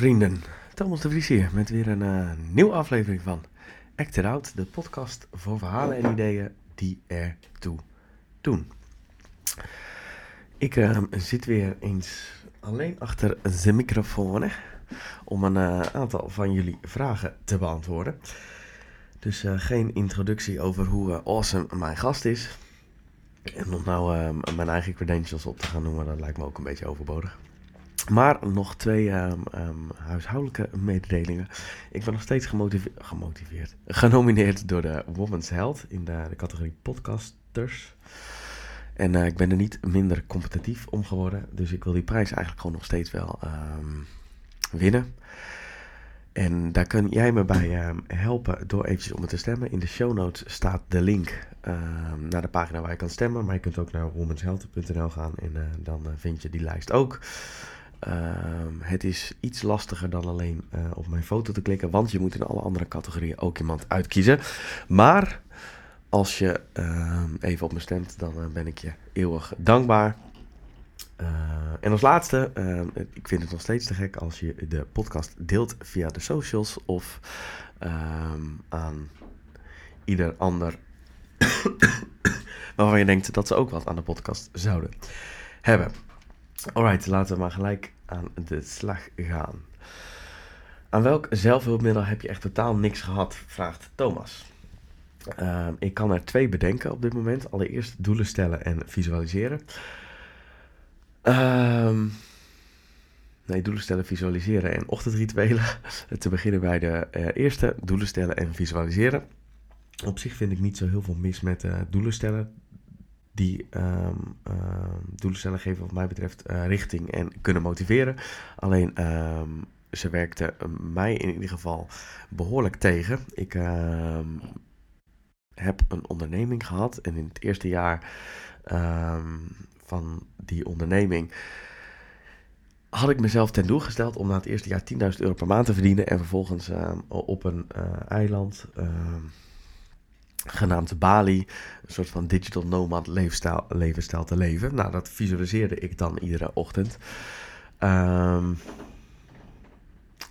vrienden. Thomas de Vries hier met weer een uh, nieuwe aflevering van Act de podcast voor verhalen en ideeën die ertoe doen. Ik uh, zit weer eens alleen achter de microfoon om een uh, aantal van jullie vragen te beantwoorden. Dus geen introductie over hoe awesome mijn gast is. En om nou mijn eigen credentials op te gaan noemen, dat lijkt me ook een beetje overbodig. Maar nog twee um, um, huishoudelijke mededelingen. Ik ben nog steeds gemotiveerd, genomineerd door de Women's Health in de, categorie podcasters. En uh, ik ben er niet minder competitief om geworden. Dus ik wil die prijs eigenlijk gewoon nog steeds wel um, winnen. En daar kun jij me bij helpen door eventjes om te stemmen. In de show notes staat de link naar de pagina waar je kan stemmen. Maar je kunt ook naar womenshealth.nl gaan en uh, dan uh, vind je die lijst ook. Um, het is iets lastiger dan alleen uh, op mijn foto te klikken, want je moet in alle andere categorieën ook iemand uitkiezen. Maar als je uh, even op me stemt, dan uh, ben ik je eeuwig dankbaar. en als laatste, ehm, ik vind het nog steeds te gek als je de podcast deelt via de socials of ehm, aan ieder ander waarvan je denkt dat ze ook wat aan de podcast zouden hebben. Alright, laten we maar gelijk aan de slag gaan. Aan welk zelfhulpmiddel heb je echt totaal niks gehad? Vraagt Thomas. Uh, ik kan er twee bedenken op dit moment. Allereerst doelen stellen en visualiseren. Uh, nee, doelen stellen, visualiseren en ochtendrituelen. Te beginnen bij de uh, eerste, doelen stellen en visualiseren. Op zich vind ik niet zo heel veel mis met uh, doelen stellen die um, uh, doelen stellen geven wat mij betreft uh, richting en kunnen motiveren. Alleen um, ze werkte mij in ieder geval behoorlijk tegen. Ik heb een onderneming gehad en in het eerste jaar van die onderneming had ik mezelf ten doel gesteld om na het eerste jaar 10.000 euro per maand te verdienen en vervolgens op een uh, eiland genaamd Bali, een soort van digital nomad levensstijl, te leven. Nou, dat visualiseerde ik dan iedere ochtend. Um,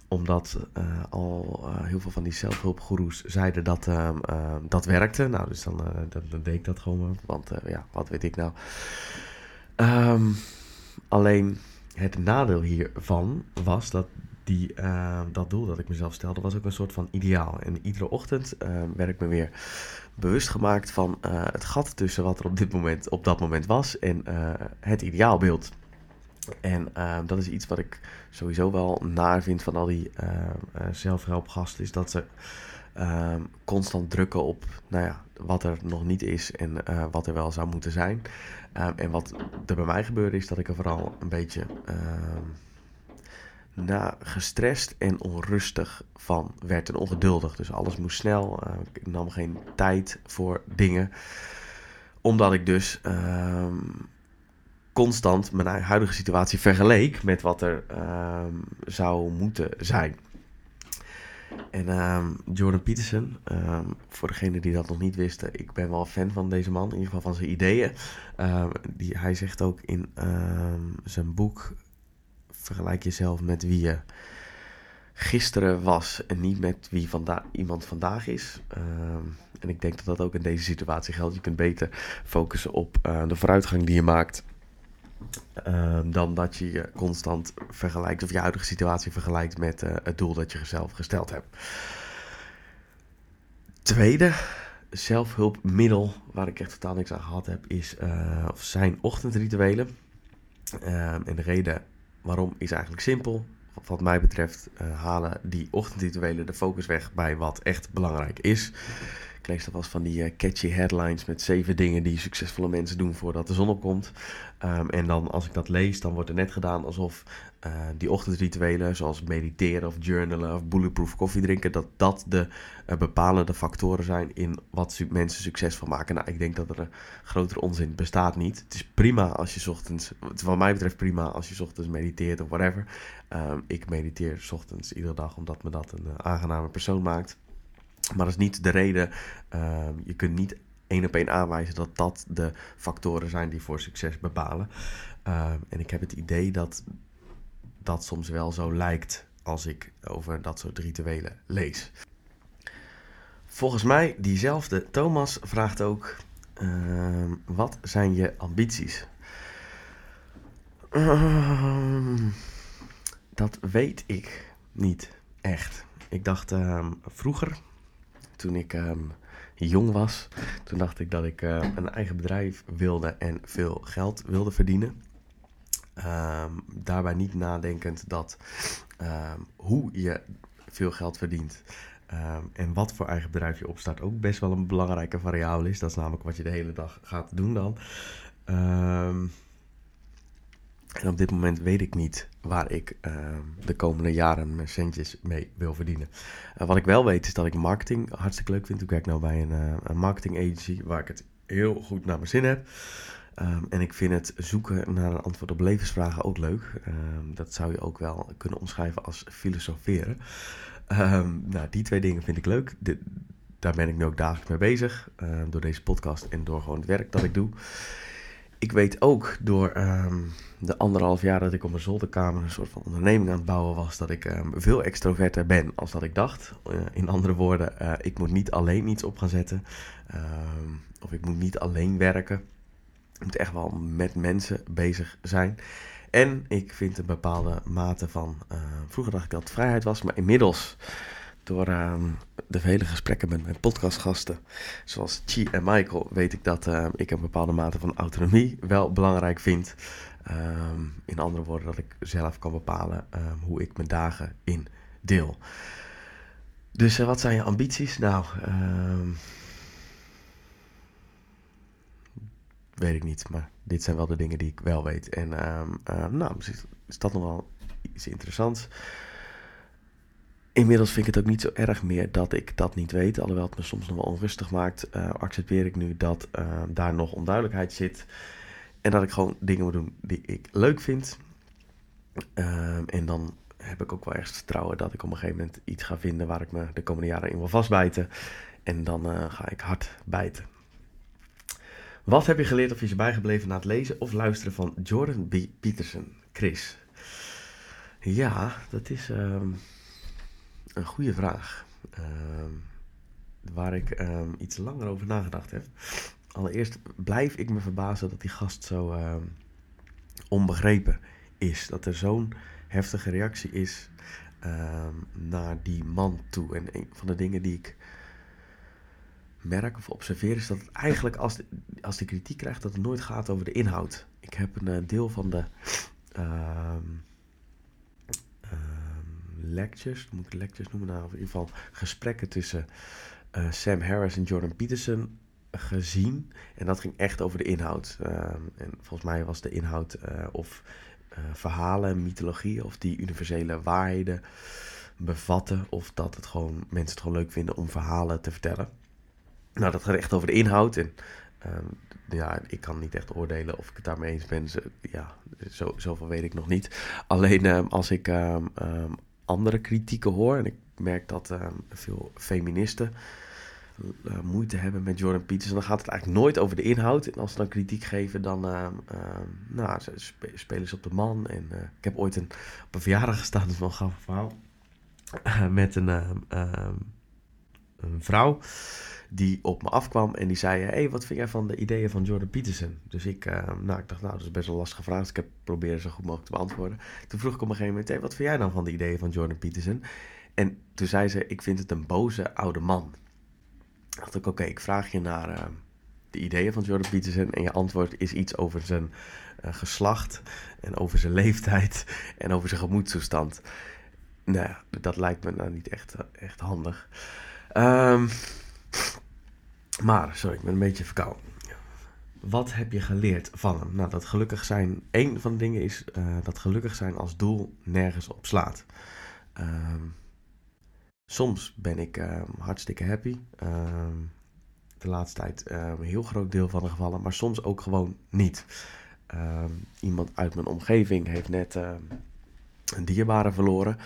omdat uh, al uh, heel veel van die zelfhulpgoeroes zeiden dat uh, dat werkte. Nou, dus dan, dan, dan, deed ik dat gewoon. Want ja, wat weet ik nou. Alleen het nadeel hiervan was dat die, uh, dat doel dat ik mezelf stelde, was ook een soort van ideaal. En iedere ochtend uh, werd ik me weer bewust gemaakt van uh, het gat tussen wat er op, dit moment, op dat moment was en het ideaalbeeld. En dat is iets wat ik sowieso wel naar vind van al die zelfhelpgasten, is dat ze constant drukken op nou ja, wat er nog niet is en wat er wel zou moeten zijn. en wat er bij mij gebeurde is dat ik er vooral een beetje na gestrest en onrustig van werd en ongeduldig. Dus alles moest snel. Uh, ik nam geen tijd voor dingen. Omdat ik dus uh, constant mijn huidige situatie vergeleek met wat er uh, zou moeten zijn. En ehm, Jordan Peterson, ehm, voor degene die dat nog niet wisten, ik ben wel fan van deze man, in ieder geval van zijn ideeën. die, hij zegt ook in zijn boek vergelijk jezelf met wie je gisteren was en niet met wie iemand vandaag is. Ehm, en ik denk dat dat ook in deze situatie geldt. Je kunt beter focussen op uh, de vooruitgang die je maakt. Ehm, dan dat je je constant vergelijkt of je huidige situatie vergelijkt met uh, het doel dat je zelf gesteld hebt. Tweede zelfhulpmiddel waar ik echt totaal niks aan gehad heb, is, uh, of zijn ochtendrituelen. Ehm, en de reden Waarom is eigenlijk simpel. Wat mij betreft uh, halen die ochtendrituelen de focus weg bij wat echt belangrijk is. Er was van die uh, catchy headlines met zeven dingen die succesvolle mensen doen voordat de zon opkomt. Um, en dan als ik dat lees, dan wordt er net gedaan alsof uh, die ochtendrituelen, zoals mediteren of journalen of bulletproof koffie drinken, dat dat de uh, bepalende factoren zijn in wat su mensen succesvol maken. Nou, ik denk dat er een grotere onzin bestaat niet. Het is prima als je ochtends, wat mij betreft prima als je ochtends mediteert of whatever. Um, ik mediteer ochtends iedere dag omdat me dat een aangename persoon maakt. Maar dat is niet de reden. Uh, je kunt niet één op één aanwijzen dat dat de factoren zijn die voor succes bepalen. Uh, en ik heb het idee dat dat soms wel zo lijkt als ik over dat soort rituelen lees. Volgens mij, diezelfde Thomas vraagt ook: ehm, wat zijn je ambities? Ehm, dat weet ik niet echt. Ik dacht ehm, vroeger, toen ik jong was, toen dacht ik dat ik eh, een eigen bedrijf wilde en veel geld wilde verdienen. daarbij niet nadenkend dat hoe je veel geld verdient Ehm, en wat voor eigen bedrijf je opstart ook best wel een belangrijke variabele is. Dat is namelijk wat je de hele dag gaat doen dan. Ehm, en op dit moment weet ik niet waar ik ehm, de komende jaren mijn centjes mee wil verdienen. Uh, wat ik wel weet is dat ik marketing hartstikke leuk vind. Ik werk nou bij een, uh, een marketing agency waar ik het heel goed naar mijn zin heb. en ik vind het zoeken naar een antwoord op levensvragen ook leuk. dat zou je ook wel kunnen omschrijven als filosoferen. Nou, die twee dingen vind ik leuk. daar ben ik nu ook dagelijks mee bezig. Ehm, door deze podcast en door gewoon het werk dat ik doe. Ik weet ook door ehm, de anderhalf jaar dat ik op mijn zolderkamer een soort van onderneming aan het bouwen was, dat ik veel extroverter ben als dat ik dacht. Uh, in andere woorden, uh, ik moet niet alleen iets op gaan zetten. of ik moet niet alleen werken. Ik moet echt wel met mensen bezig zijn. En ik vind een bepaalde mate van. Uh, vroeger dacht ik dat het vrijheid was, maar inmiddels. Door uh, de vele gesprekken met mijn podcastgasten, zoals Chi en Michael, weet ik dat uh, ik een bepaalde mate van autonomie wel belangrijk vind. Ehm, in andere woorden, dat ik zelf kan bepalen ehm, hoe ik mijn dagen in deel. Dus wat zijn je ambities? Nou, weet ik niet, maar dit zijn wel de dingen die ik wel weet. En nou, is dat nog wel iets interessants. Inmiddels vind ik het ook niet zo erg meer dat ik dat niet weet. Alhoewel het me soms nog wel onrustig maakt, uh, accepteer ik nu dat uh, daar nog onduidelijkheid zit. En dat ik gewoon dingen moet doen die ik leuk vind. Uh, en dan heb ik ook wel ergens vertrouwen dat ik op een gegeven moment iets ga vinden waar ik me de komende jaren in wil vastbijten. En dan uh, ga ik hard bijten. Wat heb je geleerd of is je bijgebleven na het lezen of luisteren van Jordan B. Peterson? Chris. Ja, dat is um, een goede vraag. Um, waar ik um, iets langer over nagedacht heb. Allereerst blijf ik me verbazen dat die gast zo onbegrepen is. Dat er zo'n heftige reactie is naar die man toe. En een van de dingen die ik merk of observeer is dat het eigenlijk als als de kritiek krijgt, dat het nooit gaat over de inhoud. Ik heb een uh, deel van de lectures, moet ik lectures noemen, nou, in ieder geval gesprekken tussen uh, Sam Harris en Jordan Peterson gezien. En dat ging echt over de inhoud. Um, en volgens mij was de inhoud uh, of verhalen, mythologie of die universele waarheden bevatten. Of dat het gewoon, mensen het gewoon leuk vinden om verhalen te vertellen. Nou, dat gaat echt over de inhoud. En um, ja, ik kan niet echt oordelen of ik het daarmee eens ben. Ja, zo, zoveel weet ik nog niet. Alleen um, als ik andere kritieken hoor, en ik merk dat veel feministen uh, moeite hebben met Jordan Peterson, dan gaat het eigenlijk nooit over de inhoud. En als ze dan kritiek geven, dan nou, ze spelen ze op de man. En uh, ik heb ooit een, op een verjaardag gestaan, dat is wel een gaaf verhaal, met een, een vrouw die op me afkwam en die zei: hey, wat vind jij van de ideeën van Jordan Peterson? Dus ik, uh, nou, ik dacht, nou, dat is best wel lastig gevraagd. Dus ik heb proberen zo goed mogelijk te beantwoorden. Toen vroeg ik op een gegeven moment: hey, wat vind jij dan van de ideeën van Jordan Peterson? En toen zei ze: Ik vind het een boze oude man. Dacht ik: Oké, ik vraag je naar uh, de ideeën van Jordan Peterson. En je antwoord is iets over zijn uh, geslacht en over zijn leeftijd en over zijn gemoedstoestand. Nou ja, dat lijkt me nou niet echt, echt handig. Um, maar, sorry, ik ben een beetje verkouden. Wat heb je geleerd van hem? Nou, dat gelukkig zijn, een van de dingen is uh, dat gelukkig zijn als doel nergens op slaat. Um, soms ben ik um, hartstikke happy. Um, de laatste tijd een heel groot deel van de gevallen, maar soms ook gewoon niet. iemand uit mijn omgeving heeft net een dierbare verloren.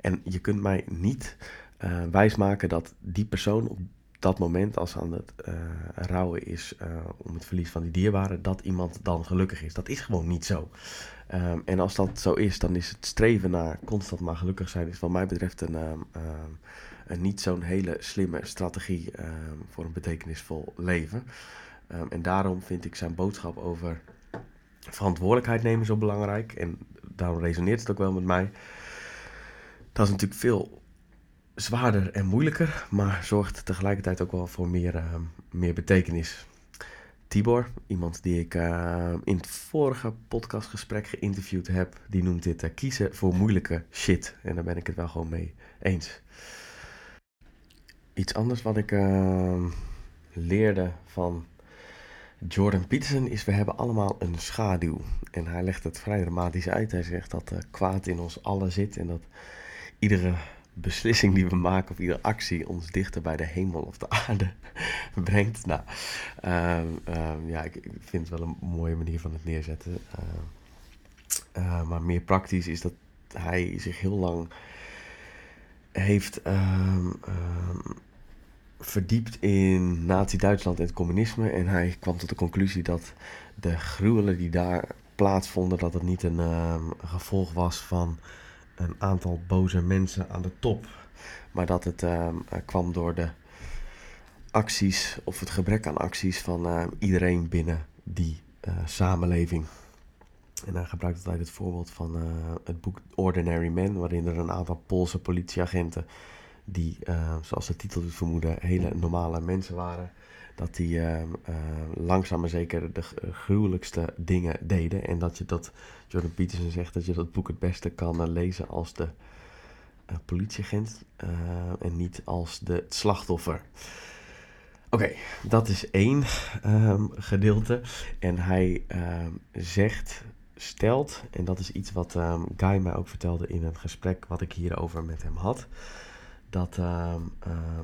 En je kunt mij niet uh, wijsmaken dat die persoon op dat moment, als aan het uh, rouwen is om het verlies van die dierbaren, dat iemand dan gelukkig is. Dat is gewoon niet zo. Um, en als dat zo is, dan is het streven naar constant maar gelukkig zijn, is wat mij betreft een, um, um, een niet zo'n hele slimme strategie voor een betekenisvol leven. en daarom vind ik zijn boodschap over verantwoordelijkheid nemen zo belangrijk. En daarom resoneert het ook wel met mij. Dat is natuurlijk veel zwaarder en moeilijker, maar zorgt tegelijkertijd ook wel voor meer, meer betekenis. Tibor, iemand die ik uh, in het vorige podcastgesprek geïnterviewd heb, die noemt dit uh, kiezen voor moeilijke shit. En daar ben ik het wel gewoon mee eens. Iets anders wat ik uh, leerde van Jordan Peterson is: we hebben allemaal een schaduw. En hij legt het vrij dramatisch uit. Hij zegt dat kwaad in ons allen zit en dat iedere beslissing die we maken of iedere actie ons dichter bij de hemel of de aarde brengt. Nou, uh, uh, ja, ik, ik, vind het wel een mooie manier van het neerzetten. Uh, maar meer praktisch is dat hij zich heel lang heeft ehm, verdiept in Nazi-Duitsland en het communisme. En hij kwam tot de conclusie dat de gruwelen die daar plaatsvonden, dat het niet een gevolg was van een aantal boze mensen aan de top. Maar dat het uh, kwam door de acties of het gebrek aan acties van uh, iedereen binnen die uh, samenleving. En hij gebruikt altijd het voorbeeld van het boek Ordinary Men, waarin er een aantal Poolse politieagenten, die, zoals de titel doet vermoeden, hele normale mensen waren, dat die langzaam maar zeker de gruwelijkste dingen deden. En dat je dat Jordan Peterson zegt dat je dat boek het beste kan eh, lezen als de politieagent en niet als de slachtoffer. Oké, dat is één um, gedeelte. En hij um, zegt, stelt, en dat is iets wat um, Guy mij ook vertelde in een gesprek wat ik hierover met hem had. Dat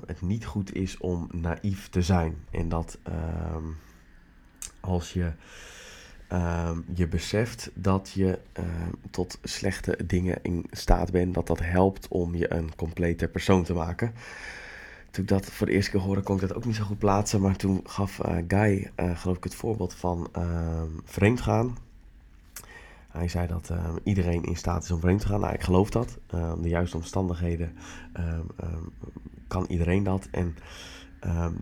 het niet goed is om naïef te zijn. En dat als je Ehm, je beseft dat je ehm, tot slechte dingen in staat bent, dat dat helpt om je een complete persoon te maken. Toen ik dat voor de eerste keer hoorde, kon ik dat ook niet zo goed plaatsen. Maar toen gaf uh, Guy, uh, geloof ik, het voorbeeld van uh, vreemd gaan. Hij zei dat iedereen in staat is om vreemd te gaan. Nou, ik geloof dat. de juiste omstandigheden kan iedereen dat. En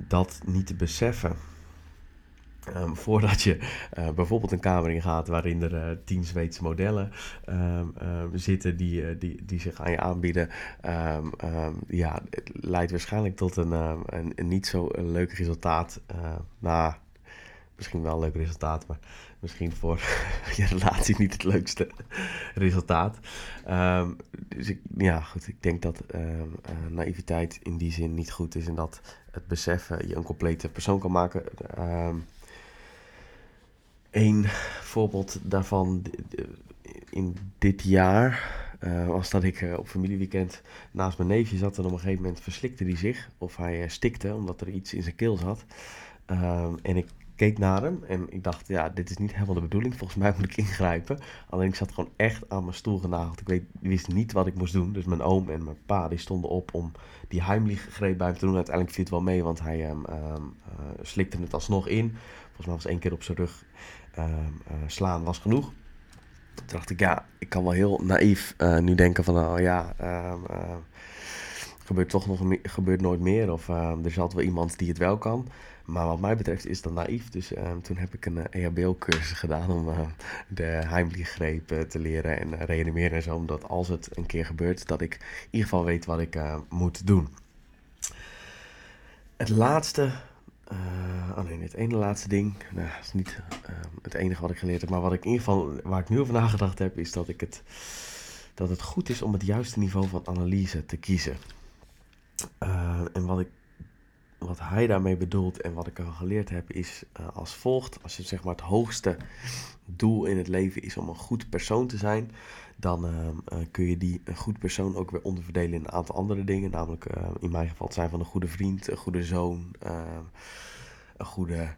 dat niet te beseffen voordat je uh, bijvoorbeeld een kamer in gaat waarin er uh, tien Zweedse modellen zitten die, uh, die, die zich aan je aanbieden, ja, leidt waarschijnlijk tot een, een, een, niet zo leuk resultaat. nou, misschien wel een leuk resultaat, maar misschien voor je relatie niet het leukste resultaat. dus ik, ja, goed, ik denk dat naïviteit in die zin niet goed is en dat het beseffen je een complete persoon kan maken. Een voorbeeld daarvan in dit jaar uh, was dat ik op familieweekend naast mijn neefje zat en op een gegeven moment verslikte hij zich of hij stikte omdat er iets in zijn keel zat. Ehm, en ik keek naar hem en ik dacht, ja, dit is niet helemaal de bedoeling. Volgens mij moet ik ingrijpen. Alleen ik zat gewoon echt aan mijn stoel genageld. Ik weet, wist niet wat ik moest doen. Dus mijn oom en mijn pa die stonden op om die Heimlich greep bij hem te doen. Uiteindelijk viel het wel mee, want hij um, slikte het alsnog in. Volgens mij was één keer op zijn rug Ehm, eh, slaan was genoeg. Toen dacht ik, ja, ik kan wel heel naïef uh, nu denken van, oh ja, um, gebeurt toch nog gebeurt nooit meer. Of er is altijd wel iemand die het wel kan. Maar wat mij betreft is dat naïef. Dus toen heb ik een EHBO-cursus gedaan om de Heimlich-greep te leren en reanimeren en zo. Omdat als het een keer gebeurt, dat ik in ieder geval weet wat ik moet doen. Het laatste uh, alleen het ene laatste ding, nou, is niet uh, het enige wat ik geleerd heb, maar wat ik in ieder geval, waar ik nu over nagedacht heb, is dat, ik het, dat het goed is om het juiste niveau van analyse te kiezen. Uh, en wat, ik, wat hij daarmee bedoelt en wat ik al geleerd heb, is als volgt: als je zeg maar het hoogste doel in het leven is om een goed persoon te zijn, dan kun je die een goed persoon ook weer onderverdelen in een aantal andere dingen. Namelijk in mijn geval het zijn van een goede vriend, een goede zoon een goede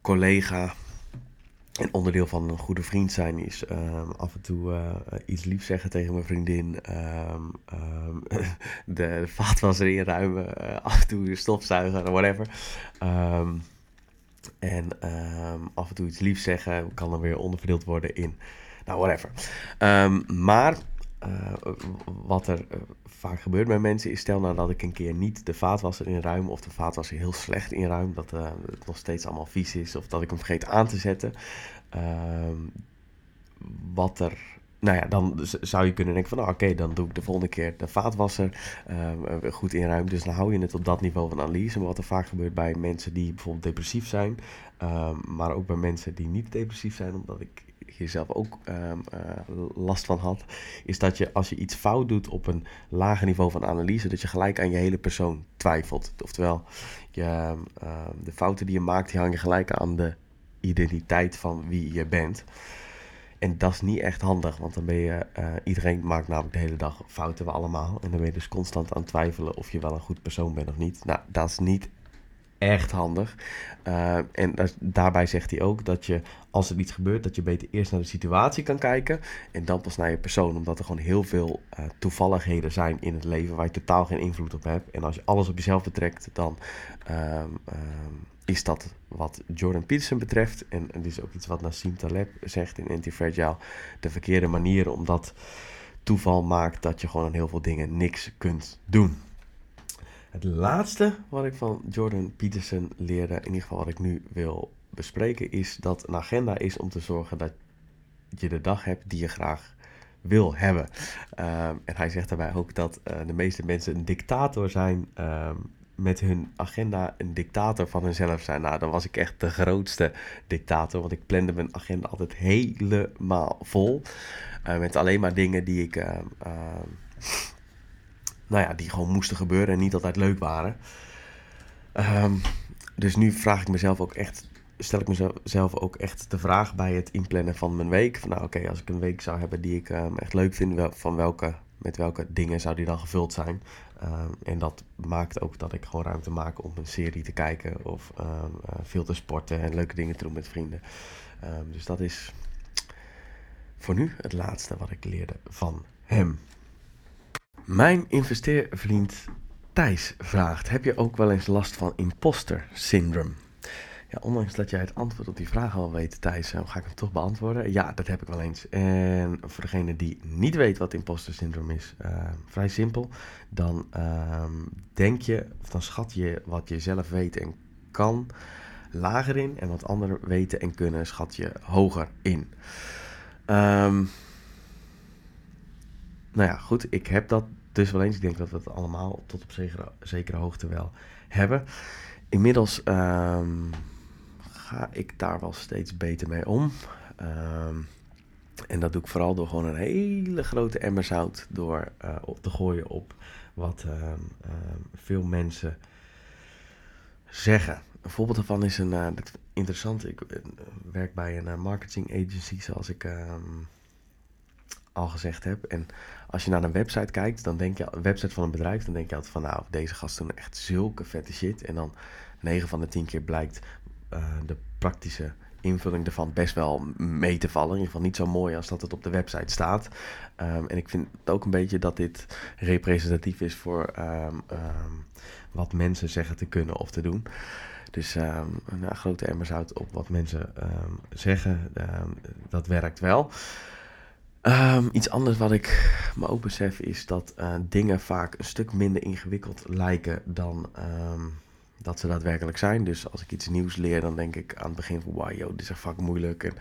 collega, een onderdeel van een goede vriend zijn is ehm, af en toe uh, iets lief zeggen tegen mijn vriendin. Um, um, de vaatwasser inruimen, uh, af en toe stofzuigen, whatever. en af en toe iets lief zeggen kan dan weer onderverdeeld worden in, nou whatever. maar uh, wat er vaak gebeurt bij mensen is, stel nou dat ik een keer niet de vaatwasser inruim of de vaatwasser heel slecht inruim, dat uh, het nog steeds allemaal vies is of dat ik hem vergeet aan te zetten. Uh, wat er nou ja, dan zou je kunnen denken van, nou, oké, dan doe ik de volgende keer de vaatwasser uh, goed inruim. Dus dan hou je het op dat niveau van analyse. Wat er vaak gebeurt bij mensen die bijvoorbeeld depressief zijn, uh, maar ook bij mensen die niet depressief zijn, omdat ik hier zelf ook uh, last van had, is dat je als je iets fout doet op een lager niveau van analyse, dat je gelijk aan je hele persoon twijfelt. Oftewel, je, ehm, de fouten die je maakt, die hangen gelijk aan de identiteit van wie je bent. En dat is niet echt handig, want dan ben je, uh, iedereen maakt namelijk de hele dag fouten, we allemaal. En dan ben je dus constant aan het twijfelen of je wel een goed persoon bent of niet. Nou, dat is niet echt handig. Uh, en daarbij zegt hij ook dat je, als er iets gebeurt, dat je beter eerst naar de situatie kan kijken en dan pas naar je persoon. Omdat er gewoon heel veel uh, toevalligheden zijn in het leven waar je totaal geen invloed op hebt. En als je alles op jezelf betrekt, dan um, um, is dat wat Jordan Peterson betreft. En, en dit is ook iets wat Nassim Taleb zegt in Anti-Fragile. De verkeerde manier omdat toeval maakt dat je gewoon aan heel veel dingen niks kunt doen. Het laatste wat ik van Jordan Peterson leerde, in ieder geval wat ik nu wil bespreken, is dat een agenda is om te zorgen dat je de dag hebt die je graag wil hebben. Um, en hij zegt daarbij ook dat uh, de meeste mensen een dictator zijn um, met hun agenda een dictator van hunzelf zijn. Nou, dan was ik echt de grootste dictator, want ik plande mijn agenda altijd helemaal vol. Uh, met alleen maar dingen die ik, uh, nou ja, die gewoon moesten gebeuren en niet altijd leuk waren. Um, dus nu vraag ik mezelf ook echt, stel ik mezelf ook echt de vraag bij het inplannen van mijn week. Van nou, oké, als ik een week zou hebben die ik um, echt leuk vind, van welke met welke dingen zou die dan gevuld zijn. Um, en dat maakt ook dat ik gewoon ruimte maak om een serie te kijken of uh, veel te sporten en leuke dingen te doen met vrienden. Dus dat is voor nu het laatste wat ik leerde van hem. Mijn investeervriend Thijs vraagt: Heb je ook wel eens last van imposter syndrome? Ja, ondanks dat jij het antwoord op die vraag al weet, Thijs, ga ik hem toch beantwoorden. Ja, dat heb ik wel eens. En voor degene die niet weet wat imposter syndroom is, uh, vrij simpel. Dan uh, denk je, of dan schat je wat je zelf weet en kan lager in. En wat anderen weten en kunnen, schat je hoger in. Um, nou ja, goed, ik heb dat dus wel eens. Ik denk dat we het allemaal tot op zekere, hoogte wel hebben. Inmiddels um, ga ik daar wel steeds beter mee om. Um, en dat doe ik vooral door gewoon een hele grote emmer zout door uh, op te gooien op wat uh, veel mensen zeggen. Een voorbeeld daarvan is een uh, interessant. Ik uh, werk bij een marketing agency, zoals ik ehm, al gezegd heb. En als je naar een website kijkt, dan denk je, een website van een bedrijf, dan denk je altijd van nou, deze gasten doen echt zulke vette shit. En dan 9 van de 10 keer blijkt uh, de praktische invulling ervan best wel mee te vallen. In ieder geval niet zo mooi als dat het op de website staat. Um, en ik vind het ook een beetje dat dit representatief is voor um, um, wat mensen zeggen te kunnen of te doen. Dus een grote emmer zout op wat mensen zeggen, dat werkt wel. Iets anders wat ik me ook besef is dat uh, dingen vaak een stuk minder ingewikkeld lijken dan dat ze daadwerkelijk zijn. Dus als ik iets nieuws leer, dan denk ik aan het begin van... wow, dit is echt moeilijk en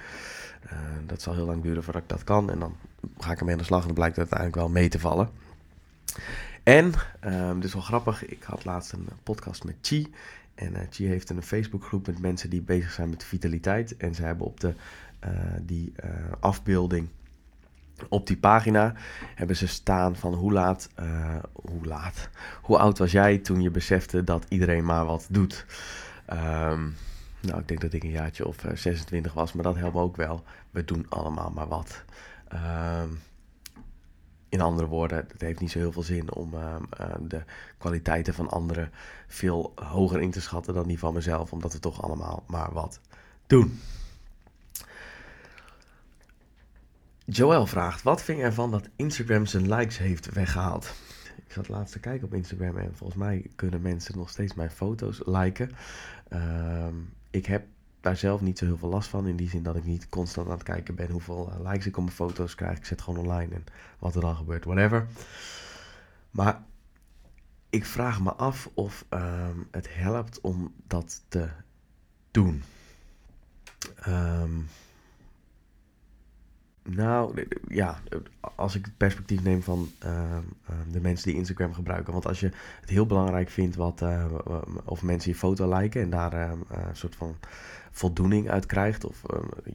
uh, dat zal heel lang duren voordat ik dat kan. En dan ga ik ermee aan de slag en dan blijkt het uiteindelijk wel mee te vallen. En, dit is wel grappig, ik had laatst een podcast met Chi. En uh, Chi heeft een Facebookgroep met mensen die bezig zijn met vitaliteit. En ze hebben op de, die afbeelding op die pagina hebben ze staan van hoe laat, uh, hoe laat, hoe oud was jij toen je besefte dat iedereen maar wat doet. Um, nou, ik denk dat ik een jaartje of uh, 26 was, maar dat helpt ook wel. We doen allemaal maar wat. Um, in andere woorden, het heeft niet zo heel veel zin om uh, de kwaliteiten van anderen veel hoger in te schatten dan die van mezelf, omdat we toch allemaal maar wat doen. Joël vraagt: Wat vind je ervan dat Instagram zijn likes heeft weggehaald? Ik zat laatst te kijken op Instagram en volgens mij kunnen mensen nog steeds mijn foto's liken. Ehm, ik heb daar zelf niet zo heel veel last van. In die zin dat ik niet constant aan het kijken ben hoeveel eh, likes ik op mijn foto's krijg. Ik zet gewoon online en wat er dan gebeurt, whatever. Maar ik vraag me af of ehm, het helpt om dat te doen. Um, nou, ja, als ik het perspectief neem van uh, de mensen die Instagram gebruiken. Want als je het heel belangrijk vindt wat, uh, of mensen je foto liken en daar uh, een soort van voldoening uit krijgt, of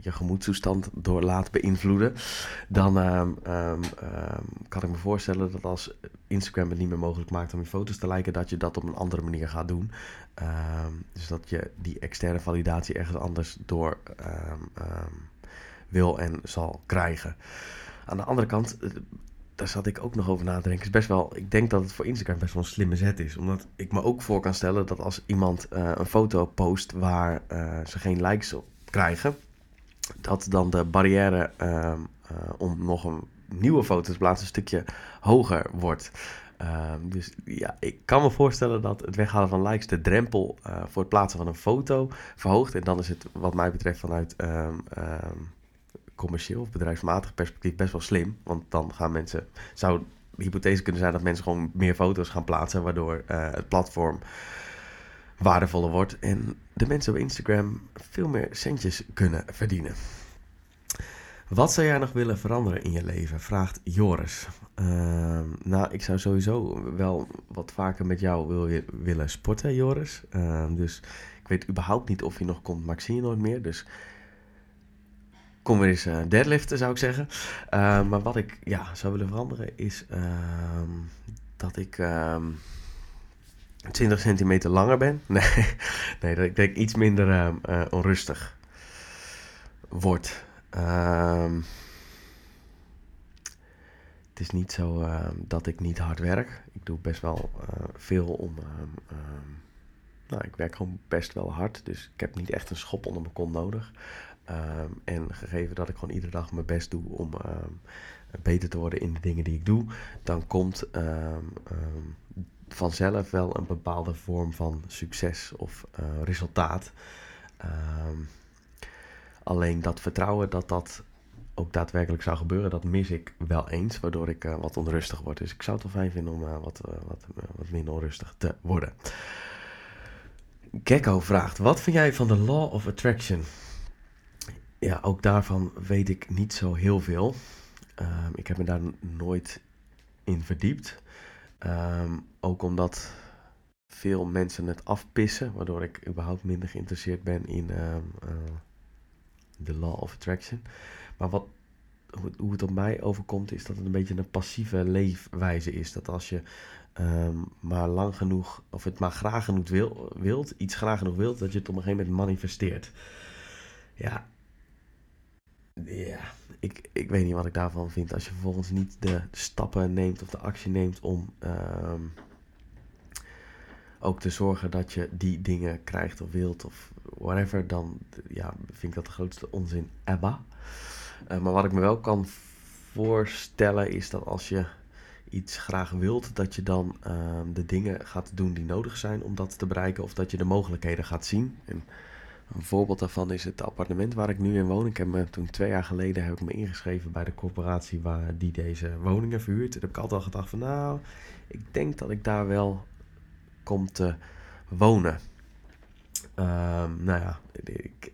je gemoedstoestand door laat beïnvloeden, dan kan ik me voorstellen dat als Instagram het niet meer mogelijk maakt om je foto's te liken, dat je dat op een andere manier gaat doen. dus dat je die externe validatie ergens anders door wil en zal krijgen. Aan de andere kant, eh, daar zat ik ook nog over na te denken. Is best wel, ik denk dat het voor Instagram best wel een slimme zet is. Omdat ik me ook voor kan stellen dat als iemand uh, een foto post waar uh, ze geen likes op krijgen, dat dan de barrière uh, om nog een nieuwe foto te plaatsen een stukje hoger wordt. Ehm, dus ja, ik kan me voorstellen dat het weghalen van likes de drempel voor het plaatsen van een foto verhoogt. En dan is het wat mij betreft vanuit um, commercieel of bedrijfsmatig perspectief best wel slim. Want dan gaan mensen, zou de hypothese kunnen zijn dat mensen gewoon meer foto's gaan plaatsen, waardoor uh, het platform waardevoller wordt en de mensen op Instagram veel meer centjes kunnen verdienen. Wat zou jij nog willen veranderen in je leven? Vraagt Joris. Uh, nou, ik zou sowieso wel wat vaker met jou wil willen sporten, Joris. Uh, dus ik weet überhaupt niet of je nog komt, maar ik zie je nooit meer. Dus kom weer eens uh, deadliften, zou ik zeggen. Uh, maar wat ik ja, zou willen veranderen is uh, dat ik 20 ehm, centimeter langer ben. Nee, nee dat ik denk iets minder uh, onrustig word. het is niet zo dat ik niet hard werk. Ik doe best wel veel om. nou, ik werk gewoon best wel hard. Dus ik heb niet echt een schop onder mijn kont nodig. Ehm, en gegeven dat ik gewoon iedere dag mijn best doe om ehm, beter te worden in de dingen die ik doe, dan komt ehm, vanzelf wel een bepaalde vorm van succes of uh, resultaat. alleen dat vertrouwen dat dat ook daadwerkelijk zou gebeuren, dat mis ik wel eens, waardoor ik uh, wat onrustig word. Dus ik zou het wel fijn vinden om uh, wat, wat, wat minder onrustig te worden. Gecko vraagt: Wat vind jij van de Law of Attraction? Ja, ook daarvan weet ik niet zo heel veel. Um, ik heb me daar nooit in verdiept. Um, ook omdat veel mensen het afpissen, waardoor ik überhaupt minder geïnteresseerd ben in um, uh, de Law of Attraction. Maar wat, hoe, het op mij overkomt, is dat het een beetje een passieve leefwijze is. Dat als je maar lang genoeg, of het maar graag genoeg wil, wilt, iets graag genoeg wilt, dat je het op een gegeven moment manifesteert. Ja, ja, ik, ik weet niet wat ik daarvan vind. Als je vervolgens niet de stappen neemt of de actie neemt om uh, ook te zorgen dat je die dingen krijgt of wilt of whatever, dan ja, vind ik dat de grootste onzin ever. Uh, maar wat ik me wel kan voorstellen is dat als je iets graag wilt, dat je dan uh, de dingen gaat doen die nodig zijn om dat te bereiken of dat je de mogelijkheden gaat zien. En een voorbeeld daarvan is het appartement waar ik nu in woon. Ik heb me toen twee jaar geleden heb ik me ingeschreven bij de corporatie waar die deze woningen verhuurt. Toen heb ik altijd al gedacht van nou, ik denk dat ik daar wel kom te wonen. Um, nou ja, ik,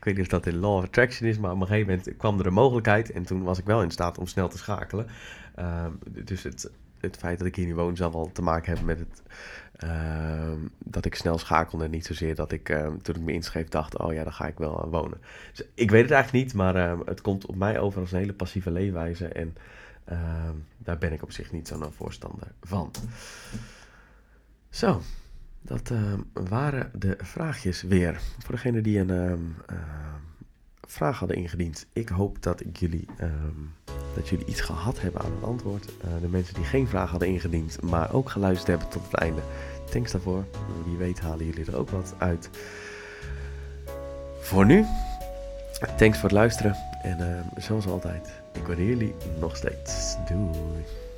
weet niet of dat in Law of Attraction is, maar op een gegeven moment kwam er een mogelijkheid en toen was ik wel in staat om snel te schakelen. Um, dus het, het feit dat ik hier nu woon zal wel te maken hebben met het Ehm, dat ik snel schakelde. Niet zozeer dat ik ehm, toen ik me inschreef dacht, oh ja, dan ga ik wel uh, wonen. Dus ik weet het eigenlijk niet, maar ehm, het komt op mij over als een hele passieve leefwijze. En daar ben ik op zich niet zo'n voorstander van. Zo, dat waren de vraagjes weer. Voor degene die een vraag hadden ingediend. Ik hoop dat ik jullie dat jullie iets gehad hebben aan het antwoord. Uh, de mensen die geen vraag hadden ingediend, maar ook geluisterd hebben tot het einde. Thanks daarvoor. Wie weet halen jullie er ook wat uit. Voor nu Thanks voor het luisteren. En zoals altijd, ik waardeer jullie nog steeds. Doei.